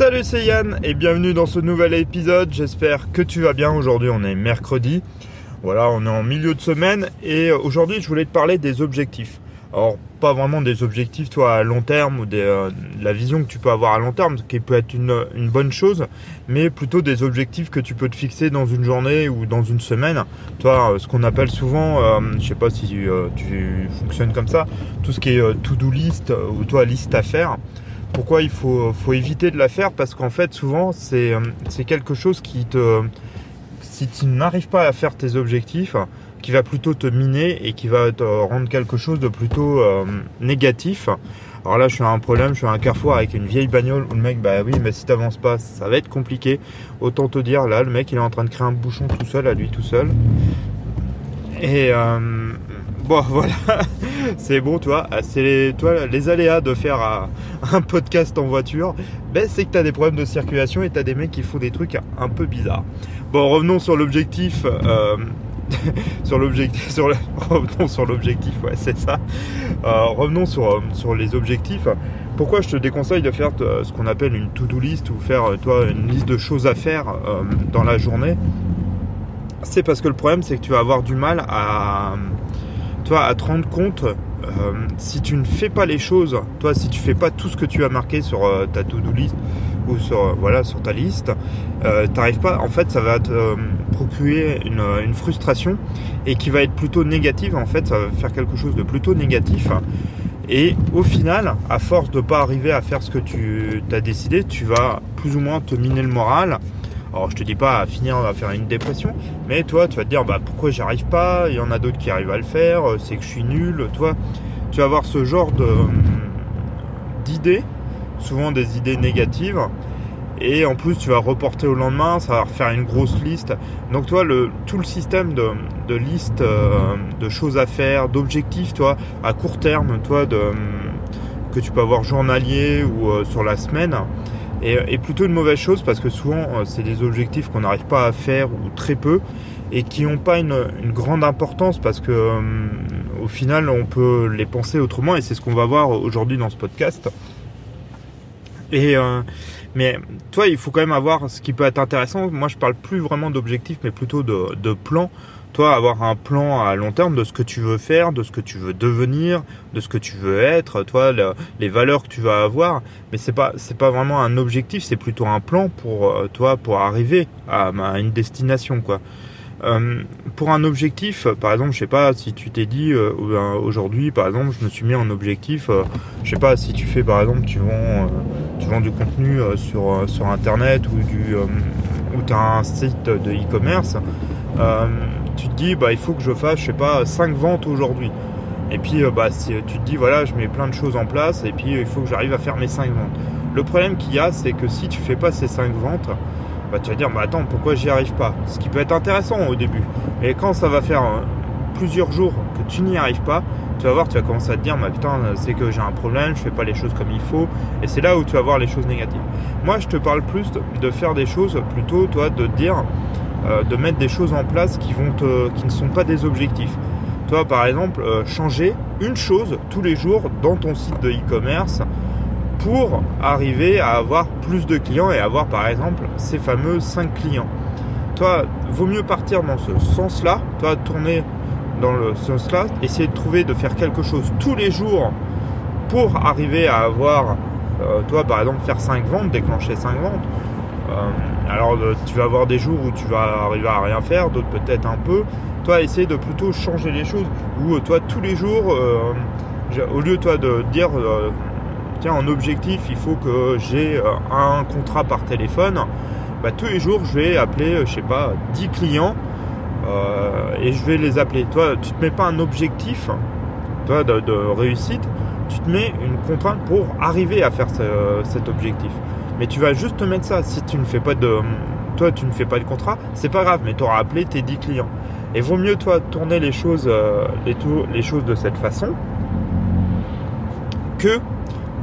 Salut, c'est Yann et bienvenue dans ce nouvel épisode. J'espère que tu vas bien. Aujourd'hui, on est mercredi. Voilà, on est en milieu de semaine et aujourd'hui, je voulais te parler des objectifs. Alors, pas vraiment des objectifs, toi, à long terme ou des, euh, la vision que tu peux avoir à long terme, qui peut être une, bonne chose, mais plutôt des objectifs que tu peux te fixer dans une journée ou dans une semaine. Toi, euh, ce qu'on appelle souvent, euh, je sais pas si tu fonctionnes comme ça, tout ce qui est to-do list ou toi, liste à faire. Pourquoi il faut, éviter de la faire Parce qu'en fait, souvent, c'est quelque chose qui te... Si tu n'arrives pas à faire tes objectifs, qui va plutôt te miner et qui va te rendre quelque chose de plutôt euh, négatif. Alors là, je suis à un problème, je suis à un carrefour avec une vieille bagnole où le mec, bah oui, mais si t'avances pas, ça va être compliqué. Autant te dire, là, le mec, il est en train de créer un bouchon tout seul, à lui tout seul. Et euh, bon, voilà, c'est bon, toi, c'est toi, les aléas de faire un podcast en voiture, ben, c'est que tu des problèmes de circulation et tu as des mecs qui font des trucs un peu bizarres. Bon, revenons sur l'objectif. Euh, sur l'objectif, l'objectif, ouais, c'est ça. Euh, revenons sur, euh, sur les objectifs. Pourquoi je te déconseille de faire ce qu'on appelle une to-do list ou faire toi une liste de choses à faire dans la journée? C'est parce que le problème, c'est que tu vas avoir du mal à, toi, à te rendre compte si tu ne fais pas les choses, toi, si tu fais pas tout ce que tu as marqué sur ta to-do list ou sur, sur ta liste, t'arrives pas, en fait, ça va te procurer une, frustration et qui va être plutôt négative. En fait, ça va faire quelque chose de plutôt négatif. Et au final, à force de pas arriver à faire ce que tu as décidé, tu vas plus ou moins te miner le moral. Alors je te dis pas à finir à faire une dépression, mais toi tu vas te dire bah pourquoi j'y arrive pas, il y en a d'autres qui arrivent à le faire, c'est que je suis nul, toi tu vas avoir ce genre de d'idées, souvent des idées négatives, et en plus tu vas reporter au lendemain, ça va faire une grosse liste. Donc toi, le, tout le système de, de liste euh, de choses à faire, d'objectifs, toi, à court terme, toi, de, que tu peux avoir journalier ou euh, sur la semaine, est, plutôt une mauvaise chose parce que souvent euh, c'est des objectifs qu'on n'arrive pas à faire ou très peu et qui n'ont pas une, grande importance parce que au final on peut les penser autrement et c'est ce qu'on va voir aujourd'hui dans ce podcast. Et mais toi, il faut quand même avoir ce qui peut être intéressant. Moi, je parle plus vraiment d'objectifs, mais plutôt de, de plan. Toi, avoir un plan à long terme de ce que tu veux faire, de ce que tu veux devenir, de ce que tu veux être, toi, les valeurs que tu vas avoir. Mais c'est pas, pas vraiment un objectif, c'est plutôt un plan pour euh, toi, pour arriver à, une destination, quoi. Euh, pour un objectif, par exemple, je sais pas si tu t'es dit euh, ben, aujourd'hui, par exemple, je me suis mis en objectif, euh, je sais pas si tu fais par exemple, tu vends, du contenu sur sur internet ou du ou as un site de e-commerce, tu te dis bah il faut que je fasse, je sais pas, 5 ventes aujourd'hui. Et puis bah tu te dis voilà, je mets plein de choses en place et puis il faut que j'arrive à faire mes 5 ventes. Le problème qu'il y a, c'est que si tu fais pas ces 5 ventes, bah, tu vas dire, bah, attends, pourquoi j'y arrive pas? Ce qui peut être intéressant au début. Mais quand ça va faire euh, plusieurs jours que tu n'y arrives pas, tu vas voir, tu vas commencer à te dire, bah, putain, c'est que j'ai un problème, je fais pas les choses comme il faut. Et c'est là où tu vas voir les choses négatives. Moi, je te parle plus de faire des choses plutôt, toi, de dire, euh, de mettre des choses en place qui, ne sont pas des objectifs. Toi, par exemple, euh, changer une chose tous les jours dans ton site de e-commerce pour arriver à avoir plus de clients et avoir par exemple ces fameux 5 clients. Toi, vaut mieux partir dans ce sens-là, toi tourner dans le sens-là, essayer de trouver de faire quelque chose tous les jours pour arriver à avoir, euh, toi par exemple faire 5 ventes, déclencher 5 ventes. Euh, alors euh, tu vas avoir des jours où tu vas arriver à rien faire, d'autres peut-être un peu. Toi, essayer de plutôt changer les choses. Ou toi tous les jours, au lieu toi de dire tiens, en objectif, il faut que j'ai euh, un contrat par téléphone, bah, tous les jours, je vais appeler, euh, je sais pas, 10 clients euh, et je vais les appeler. Toi, tu te mets pas un objectif toi, de, réussite, tu te mets une contrainte pour arriver à faire cet objectif. Mais tu vas juste te mettre ça. Si tu ne fais pas de, toi, tu ne fais pas de contrat, c'est pas grave, mais tu auras appelé tes 10 clients. Et vaut mieux, toi, tourner les choses, les, les choses de cette façon que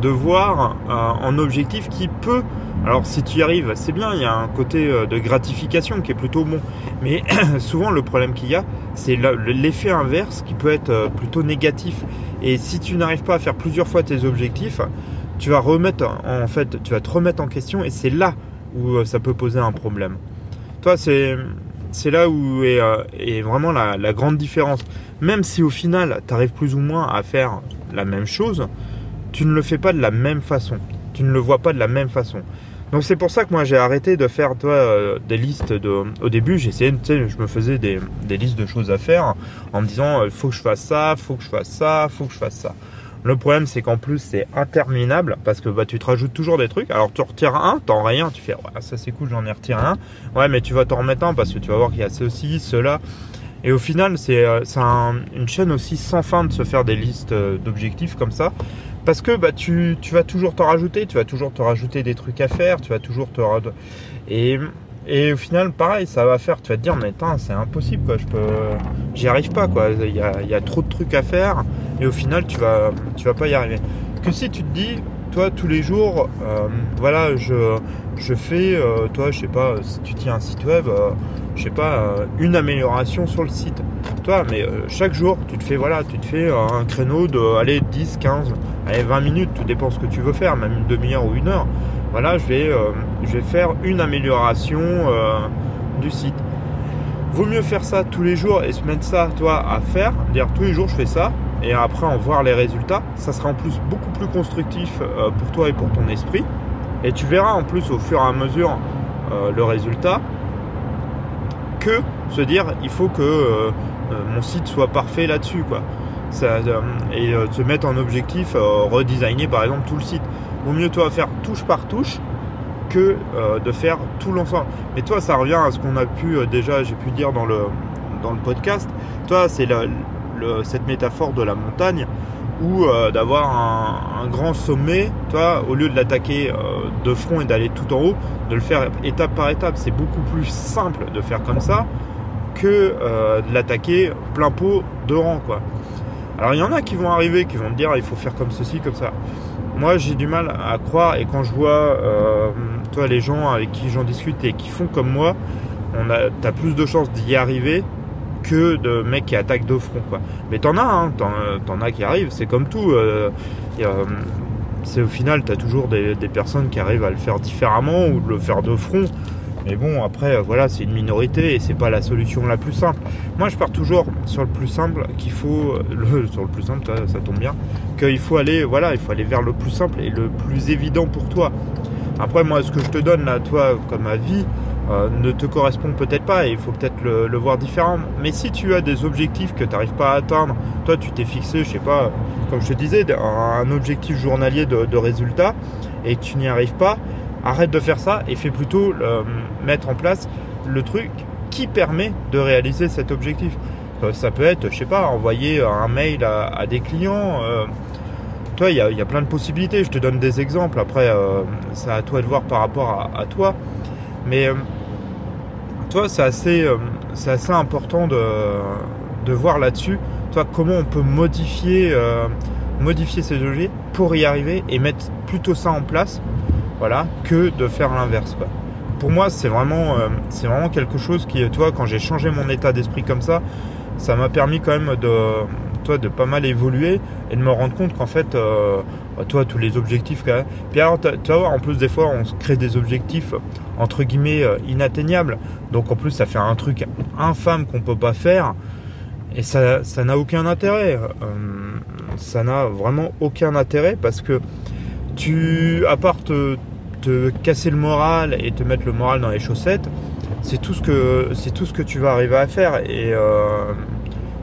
de voir un objectif qui peut, alors si tu y arrives, c'est bien, il y a un côté euh, de gratification qui est plutôt bon, mais souvent le problème qu'il y a, c'est l'effet inverse qui peut être euh, plutôt négatif. Et si tu n'arrives pas à faire plusieurs fois tes objectifs, tu vas remettre en fait, tu vas te remettre en question et c'est là où ça peut poser un problème. Toi, c'est c'est là où est, est vraiment la, la, grande différence. Même si au final, tu arrives plus ou moins à faire la même chose, tu ne le fais pas de la même façon. Tu ne le vois pas de la même façon. Donc c'est pour ça que moi j'ai arrêté de faire toi euh, des listes de. Au début j'essayais, tu je me faisais des, listes de choses à faire en me disant euh, faut que je fasse ça, faut que je fasse ça, faut que je fasse ça. Le problème c'est qu'en plus c'est interminable parce que bah tu te rajoutes toujours des trucs. Alors tu retires un, t'en rien, tu fais ça c'est cool, j'en ai retiré un. Ouais mais tu vas t'en remettre un parce que tu vas voir qu'il y a ceci, cela. Et au final c'est euh, une chaîne aussi sans fin de se faire des listes d'objectifs comme ça parce que bah, tu, vas toujours te rajouter, tu vas toujours te rajouter des trucs à faire, tu vas toujours te et, et au final pareil ça va faire, tu vas te dire mais c'est impossible quoi, je peux j'y arrive pas quoi, il y a, trop de trucs à faire et au final tu vas tu vas pas y arriver. Que si tu te dis toi tous les jours euh, voilà je, je fais euh, toi je sais pas si tu tiens un site web euh, je sais pas une amélioration sur le site toi mais chaque jour tu te fais voilà tu te fais un créneau de aller 10 15 allez, 20 minutes, tout dépend ce que tu veux faire, même une demi-heure ou une heure. Voilà, je vais, je vais faire une amélioration du site. Vaut mieux faire ça tous les jours et se mettre ça, toi, à faire. Dire tous les jours, je fais ça et après en voir les résultats. Ça sera en plus beaucoup plus constructif euh, pour toi et pour ton esprit. Et tu verras en plus au fur et à mesure le résultat que se dire il faut que mon site soit parfait là-dessus quoi. Euh, et euh, se mettre en objectif, euh, redesigner par exemple tout le site. Vaut mieux toi faire touche par touche que de faire tout l'ensemble. Mais toi, ça revient à ce qu'on a pu déjà, j'ai pu dire dans le, dans le podcast. Toi, c'est cette métaphore de la montagne ou d'avoir un, grand sommet, toi, au lieu de l'attaquer de front et d'aller tout en haut, de le faire étape par étape. C'est beaucoup plus simple de faire comme ça que de l'attaquer plein pot de rang, quoi. Alors il y en a qui vont arriver, qui vont me dire il faut faire comme ceci, comme ça. Moi j'ai du mal à croire et quand je vois euh, toi les gens avec qui j'en discute et qui font comme moi, on a, t'as plus de chances d'y arriver que de mecs qui attaquent de front quoi. Mais t'en as, hein, t'en, as qui arrivent, c'est comme tout. Euh, c'est au final t'as toujours des, personnes qui arrivent à le faire différemment ou de le faire de front. Mais bon, après, euh, voilà, c'est une minorité et c'est pas la solution la plus simple. Moi, je pars toujours sur le plus simple, qu'il faut, euh, le, sur le plus simple, ça, tombe bien, qu'il faut aller, voilà, il faut aller vers le plus simple et le plus évident pour toi. Après, moi, ce que je te donne là, toi, comme avis, euh, ne te correspond peut-être pas et il faut peut-être le, voir différemment. Mais si tu as des objectifs que tu n'arrives pas à atteindre, toi, tu t'es fixé, je sais pas, comme je te disais, un, objectif journalier de, résultats et tu n'y arrives pas, arrête de faire ça et fais plutôt euh, mettre en place le truc qui permet de réaliser cet objectif. Euh, ça peut être, je sais pas, envoyer un mail à, des clients. Euh, il y, a, plein de possibilités. Je te donne des exemples. Après, c'est à toi de voir par rapport à, toi. Mais toi, c'est assez, c'est assez important de, de voir là-dessus. Toi, comment on peut modifier, modifier ces objets pour y arriver et mettre plutôt ça en place voilà, que de faire l'inverse. Pour moi, c'est vraiment, euh, vraiment quelque chose qui, toi, quand j'ai changé mon état d'esprit comme ça, ça m'a permis quand même de, de pas mal évoluer et de me rendre compte qu'en fait, euh, toi, tous les objectifs, puis alors, tu vas voir, en plus des fois, on se crée des objectifs entre guillemets euh, inatteignables. Donc en plus, ça fait un truc infâme qu'on peut pas faire. Et ça, ça n'a aucun intérêt. ça n'a vraiment aucun intérêt parce que tu, à part te, casser le moral et te mettre le moral dans les chaussettes, c'est tout ce que c'est tout ce que tu vas arriver à faire et, euh,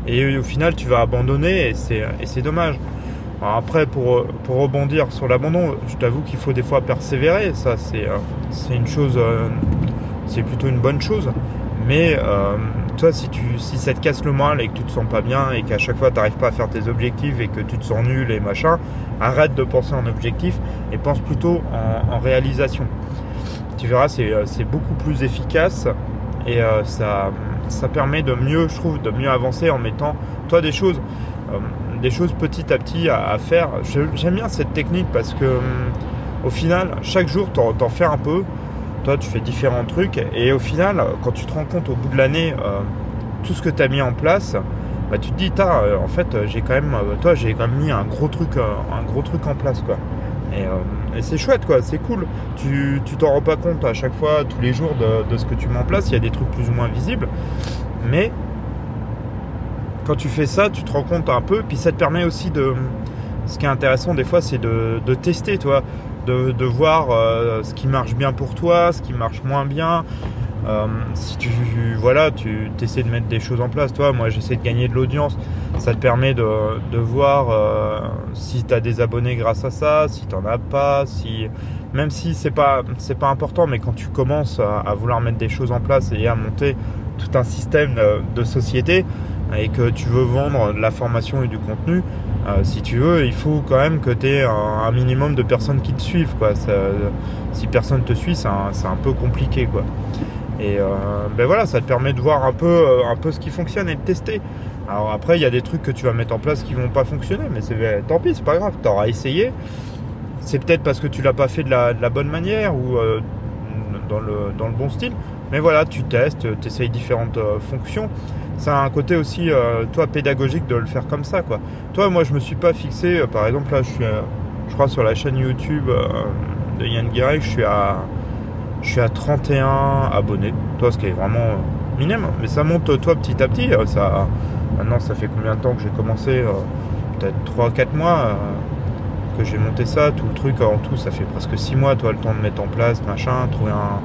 et au final tu vas abandonner et c'est, dommage. après pour, pour rebondir sur l'abandon, je t'avoue qu'il faut des fois persévérer, ça c'est, euh, une chose, euh, c'est plutôt une bonne chose. Mais toi, si, tu, si ça te casse le moral et que tu te sens pas bien et qu'à chaque fois tu n'arrives pas à faire tes objectifs et que tu te sens nul et machin, arrête de penser en objectif et pense plutôt en, réalisation. Tu verras, euh, c'est beaucoup plus efficace et euh, ça, ça permet de mieux, je trouve, de mieux avancer en mettant toi des choses, euh, des choses petit à petit à, faire. J'aime bien cette technique parce que au final, chaque jour, tu en fais un peu toi, tu fais différents trucs et au final, quand tu te rends compte au bout de l'année euh, tout ce que tu as mis en place, bah, tu te dis, euh, en fait, j'ai quand même, euh, toi, j'ai quand même mis un gros truc, un gros truc en place, quoi. Et, c'est chouette, quoi, c'est cool. Tu t'en rends pas compte à chaque fois, tous les jours, de, ce que tu mets en place. Il y a des trucs plus ou moins visibles. Mais quand tu fais ça, tu te rends compte un peu, puis ça te permet aussi de. Ce qui est intéressant des fois, c'est de, tester, toi, de, de voir euh, ce qui marche bien pour toi, ce qui marche moins bien. Euh, si tu voilà, tu essaies de mettre des choses en place, toi, moi j'essaie de gagner de l'audience. Ça te permet de, de voir euh, si tu as des abonnés grâce à ça, si tu n'en as pas, si même si c'est pas c'est pas important, mais quand tu commences à, vouloir mettre des choses en place et à monter tout un système de société, et que tu veux vendre de la formation et du contenu, euh, si tu veux, il faut quand même que tu aies un, minimum de personnes qui te suivent. Quoi. si personne te suit, c'est un, peu compliqué. Quoi. Et euh, ben voilà, ça te permet de voir un peu, euh, un peu ce qui fonctionne et de tester. Alors après, il y a des trucs que tu vas mettre en place qui vont pas fonctionner, mais c'est ben, tant pis, c'est pas grave, tu auras essayé. C'est peut-être parce que tu l'as pas fait de la, bonne manière ou dans, le, dans le bon style. Mais voilà, tu testes, tu essayes différentes fonctions ça a un côté aussi, euh, toi, pédagogique de le faire comme ça, quoi. Toi, moi, je me suis pas fixé, euh, par exemple, là, je suis, je crois, sur la chaîne YouTube euh, de Yann Guirec, je suis à, je suis à 31 abonnés. Toi, ce qui est vraiment minime, mais ça monte, toi, petit à petit. ça, maintenant, ça fait combien de temps que j'ai commencé Peut-être 3-4 mois que j'ai monté ça, tout le truc en tout, ça fait presque 6 mois, toi, le temps de mettre en place, machin, trouver un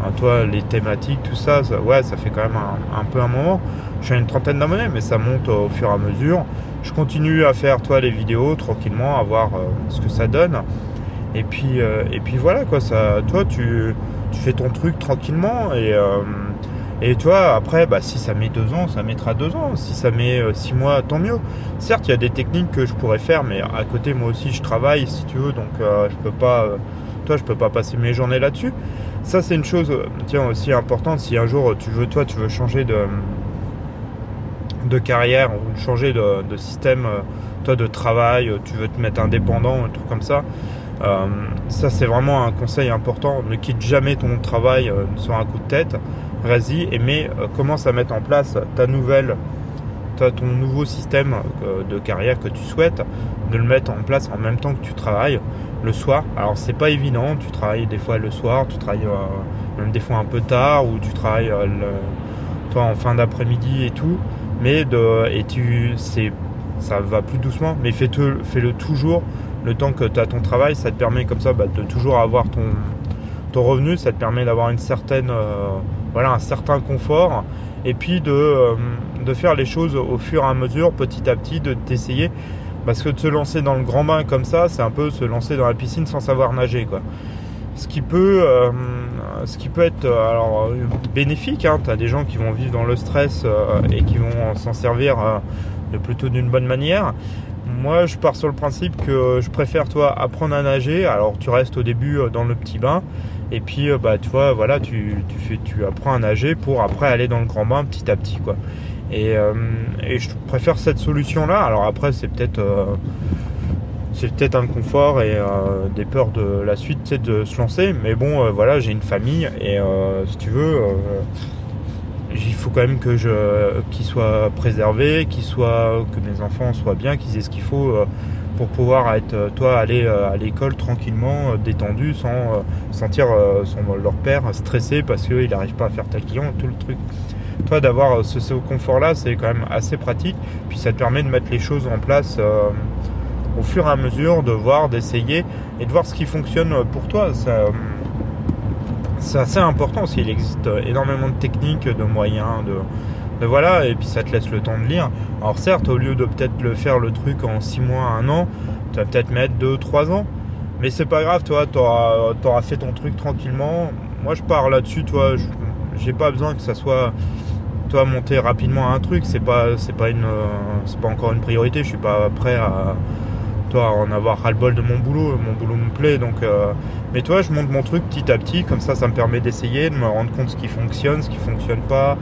ah, toi, les thématiques, tout ça, ouais, ça fait quand même un, peu un moment. Je suis à une trentaine d'abonnés, mais ça monte au fur et à mesure. Je continue à faire, toi, les vidéos tranquillement, à voir euh, ce que ça donne. Et puis, euh, et puis voilà, quoi, toi, tu, fais ton truc tranquillement et, euh, et toi, après, bah, si ça met deux ans, ça mettra deux ans. Si ça met six mois, tant mieux. Certes, il y a des techniques que je pourrais faire, mais à côté, moi aussi, je travaille, si tu veux, donc je peux pas, toi, je peux pas passer mes journées là-dessus. Ça, c'est une chose tiens, aussi importante. Si un jour tu veux, toi, tu veux changer de, de carrière ou changer de, système, euh, toi, de travail, tu veux te mettre indépendant, un truc comme ça. Euh, ça, c'est vraiment un conseil important. Ne quitte jamais ton travail euh, sur un coup de tête. Vas-y mais commence à mettre en place ta nouvelle, ton nouveau système de carrière que tu souhaites, de le mettre en place en même temps que tu travailles le soir. Alors c'est pas évident, tu travailles des fois le soir, tu travailles euh, même des fois un peu tard ou tu travailles euh, en fin d'après-midi et tout. Mais de, et tu ça va plus doucement, mais fais-le fais -le toujours le temps que tu as ton travail, ça te permet comme ça bah, de toujours avoir ton, revenu, ça te permet d'avoir une certaine euh, voilà un certain confort et puis de, de faire les choses au fur et à mesure, petit à petit, de t'essayer parce que de se lancer dans le grand bain comme ça, c'est un peu se lancer dans la piscine sans savoir nager, quoi. Ce qui peut, euh, peut être euh, bénéfique. Hein. Tu as des gens qui vont vivre dans le stress euh, et qui vont s'en servir de plutôt d'une bonne manière. Moi, je pars sur le principe que je préfère toi apprendre à nager. Alors, tu restes au début dans le petit bain, et puis bah, tu voilà, tu, tu, fais, tu apprends à nager pour après aller dans le grand bain petit à petit, quoi. Euh, et, je préfère cette solution-là. Alors après, c'est peut-être euh, c'est peut-être un confort et euh, des peurs de la suite, c'est de se lancer. Mais bon, voilà, j'ai une famille et si tu veux, il faut quand même que je qu'ils soient préservés, qu'ils soient, que mes enfants soient bien, qu'ils aient ce qu'il faut pour pouvoir être, toi, aller à l'école tranquillement, détendu, sans sentir son, leur père stressé parce qu'il n'arrive pas à faire tel client, tout le truc. Toi d'avoir ce, confort là c'est quand même assez pratique. Puis ça te permet de mettre les choses en place euh, au fur et à mesure de voir d'essayer et de voir ce qui fonctionne pour toi c'est assez important s'il existe énormément de techniques de moyens de, voilà et puis ça te laisse le temps de lire. Alors certes au lieu de peut-être le faire le truc en 6 mois un an tu vas peut-être mettre 2-3 ans. Mais c'est pas grave toi tu auras, fait ton truc tranquillement. Moi je pars là-dessus toi j'ai pas besoin que ça soit toi monter rapidement un truc. C'est pas pas c'est pas encore une priorité. Je suis pas prêt à toi en avoir ras le bol de mon boulot mon boulot me plaît donc euh, mais toi je monte mon truc petit à petit comme ça ça me permet d'essayer de me rendre compte ce qui fonctionne ce qui fonctionne pas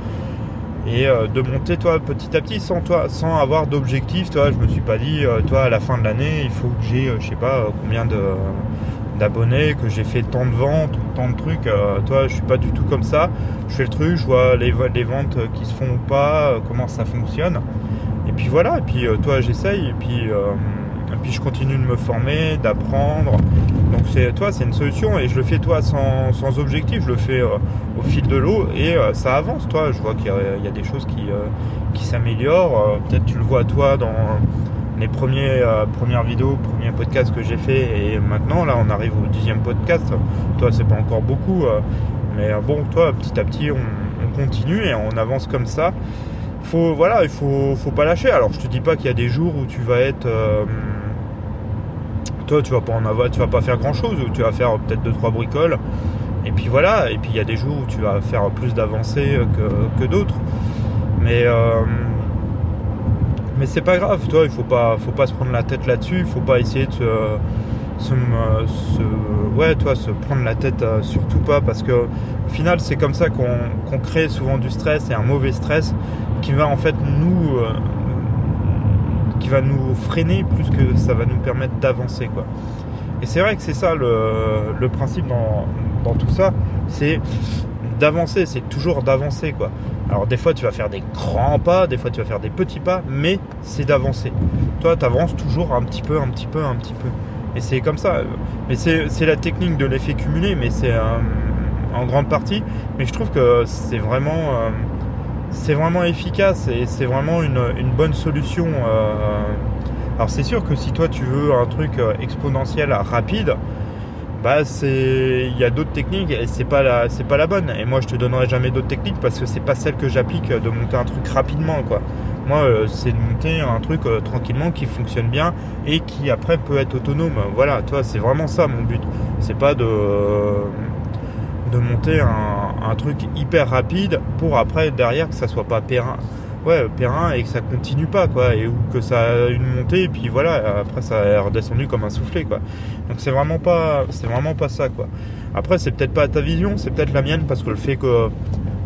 et euh, de monter toi petit à petit sans toi sans avoir d'objectif toi je me suis pas dit euh, toi à la fin de l'année il faut que j'ai je sais pas combien de d'abonnés, que j'ai fait tant de ventes tant de trucs. Toi, je suis pas du tout comme ça. Je fais le truc, je vois les, ventes qui se font ou pas, comment ça fonctionne. Et puis voilà, et puis toi, j'essaye, et puis, et puis je continue de me former, d'apprendre. Donc c'est toi, c'est une solution et je le fais toi sans, sans objectif, je le fais euh, au fil de l'eau et euh, ça avance. Toi, je vois qu'il y, a des choses qui, euh, qui s'améliorent. Peut-être tu le vois toi dans les premiers, premières vidéos, premiers podcasts que j'ai fait et maintenant là on arrive au dixième podcast. Toi, c'est pas encore beaucoup, mais bon, toi, petit à petit, on, on continue et on avance comme ça faut voilà, il faut, faut pas lâcher. Alors je te dis pas qu'il y a des jours où tu vas être toi tu vas pas en avoir, tu vas pas faire grand chose, ou tu vas faire peut-être deux trois bricoles. Et puis voilà, et puis il y a des jours où tu vas faire plus d'avancées que, d'autres. Mais euh, mais c'est pas grave, toi, il faut pas faut pas se prendre la tête là-dessus, il faut pas essayer de se, ouais, toi, se prendre la tête euh, surtout pas parce que au final c'est comme ça qu'on crée souvent du stress et un mauvais stress qui va en fait nous euh, va nous freiner plus que ça va nous permettre d'avancer quoi. Et c'est vrai que c'est ça le, principe dans, dans, tout ça, c'est d'avancer, c'est toujours d'avancer quoi. Alors des fois tu vas faire des grands pas, des fois tu vas faire des petits pas, mais c'est d'avancer. Toi tu avances toujours un petit peu, un petit peu, un petit peu. Et c'est comme ça. Mais c'est la technique de l'effet cumulé, mais c'est euh, en grande partie. Mais je trouve que c'est vraiment euh, c'est vraiment efficace et c'est vraiment une, bonne solution. Euh. alors c'est sûr que si toi tu veux un truc euh, exponentiel rapide, bah il y a d'autres techniques et c'est pas la pas la bonne. Et moi je te donnerai jamais d'autres techniques parce que c'est pas celle que j'applique de monter un truc rapidement. Moi euh, c'est de monter un truc tranquillement qui fonctionne bien et qui après peut être autonome. Voilà, toi c'est vraiment ça mon but. C'est pas de de monter un, truc hyper rapide pour après derrière que ça soit pas périn ouais périn et que ça continue pas quoi et ou que ça a une montée et puis voilà après ça est redescendu comme un soufflet quoi. Donc c'est vraiment pas c'est vraiment pas ça quoi. Après c'est peut-être pas ta vision c'est peut-être la mienne parce que le fait que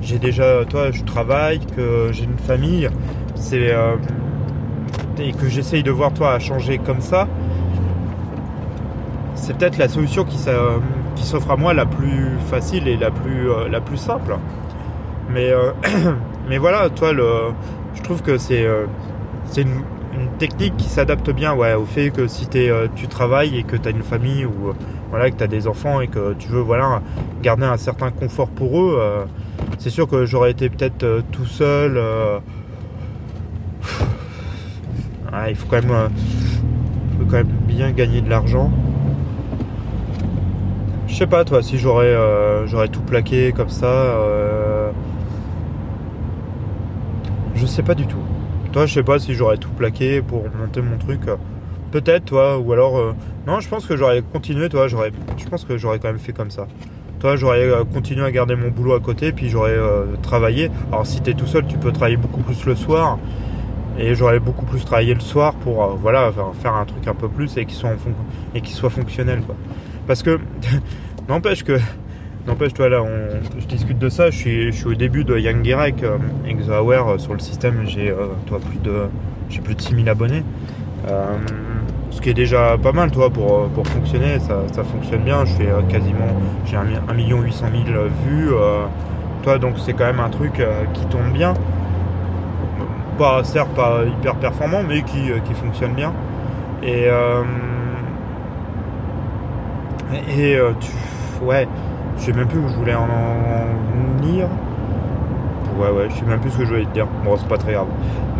j'ai déjà toi je travaille que j'ai une famille c'est euh, et que j'essaye de voir toi à changer comme ça c'est peut-être la solution qui, qui s'offre à moi la plus facile et la plus, euh, la plus simple. Mais, euh, mais voilà, toi, le, je trouve que c'est euh, une, technique qui s'adapte bien ouais, au fait que si es, tu travailles et que tu as une famille ou voilà, que tu as des enfants et que tu veux voilà, garder un certain confort pour eux, c'est sûr que j'aurais été peut-être tout seul. il faut quand même, quand même bien gagner de l'argent. Sais pas toi, si j'aurais euh, j'aurais tout plaqué comme ça. Euh, je sais pas du tout. Toi, je sais pas si j'aurais tout plaqué pour monter mon truc. Peut-être, toi, ou alors. Euh, non, je pense que j'aurais continué, toi, j'aurais. Je pense que j'aurais quand même fait comme ça. Toi, j'aurais continué à garder mon boulot à côté, puis j'aurais travaillé. Alors, si t'es tout seul, tu peux travailler beaucoup plus le soir. Et j'aurais beaucoup plus travaillé le soir pour voilà faire un truc un peu plus et qui soit, et qui soit fonctionnel. Quoi. Parce que, n'empêche que, n'empêche, toi là, on, je discute de ça, je suis, je suis au début de Young Gerek, euh, ExoAware, euh, sur le système, j'ai euh, toi plus de, j'ai plus de 6000 abonnés. ce qui est déjà pas mal, toi, pour, pour fonctionner, ça, ça fonctionne bien, je fais quasiment, j'ai 1 million 800 000 vues, toi, donc c'est quand même un truc qui tourne bien. Pas, certes, pas hyper performant, mais qui, qui fonctionne bien. Et et euh, tu. Ouais, je sais même plus où je voulais en, venir. Ouais, ouais, je sais même plus ce que je voulais te dire. Bon, c'est pas très grave.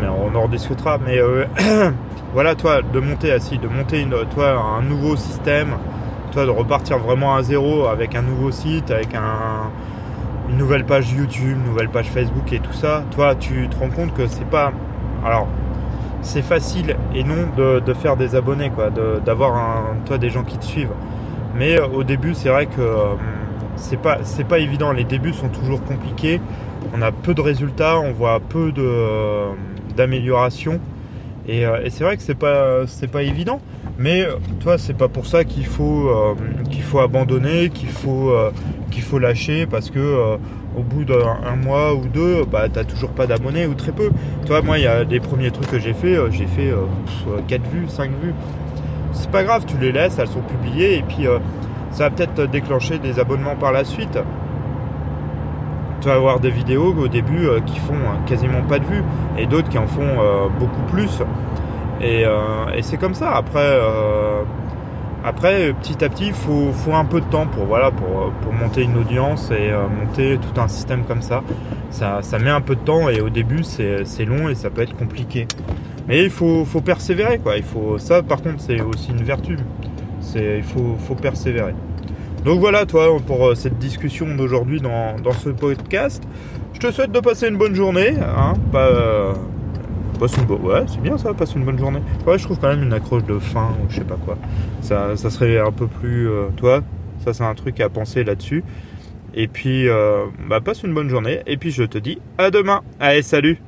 Mais on en rediscutera. Mais euh, voilà, toi, de monter assis, de monter un nouveau système, toi, de repartir vraiment à zéro avec un nouveau site, avec un, une nouvelle page YouTube, une nouvelle page Facebook et tout ça. Toi, tu te rends compte que c'est pas. Alors, c'est facile et non de, de, faire des abonnés, quoi, d'avoir toi des gens qui te suivent. Mais euh, au début, c'est vrai que euh, c'est pas c'est pas évident. Les débuts sont toujours compliqués. On a peu de résultats, on voit peu euh, d'amélioration. Et, c'est vrai que c'est pas c'est pas évident. Mais toi, c'est pas pour ça qu'il faut qu'il faut abandonner, qu'il faut qu'il faut lâcher parce que au bout d'un mois ou deux, bah t'as toujours pas d'abonnés ou très peu. Toi, moi, il y a des premiers trucs que j'ai fait, j'ai fait 4 vues, 5 vues c'est pas grave, tu les laisses, elles sont publiées et puis euh, ça va peut-être déclencher des abonnements par la suite. Tu vas avoir des vidéos au début euh, qui font euh, quasiment pas de vues et d'autres qui en font beaucoup plus. Et, c'est comme ça. Après, après, petit à petit, il faut, faut, un peu de temps pour, voilà, pour monter une audience et monter tout un système comme ça. ça. Ça met un peu de temps et au début, c'est long et ça peut être compliqué. Mais il faut, faut persévérer, quoi. Il faut, ça, par contre, c'est aussi une vertu. Il faut, faut persévérer. Donc voilà, toi, pour euh, cette discussion d'aujourd'hui dans, ce podcast. Je te souhaite de passer une bonne journée. Hein, pas, euh, une ouais, c'est bien ça, passe une bonne journée. Ouais, je trouve quand même une accroche de fin ou je sais pas quoi. Ça, ça serait un peu plus, euh, toi, ça c'est un truc à penser là-dessus. Et puis, euh, bah, passe une bonne journée. Et puis je te dis à demain. Allez, salut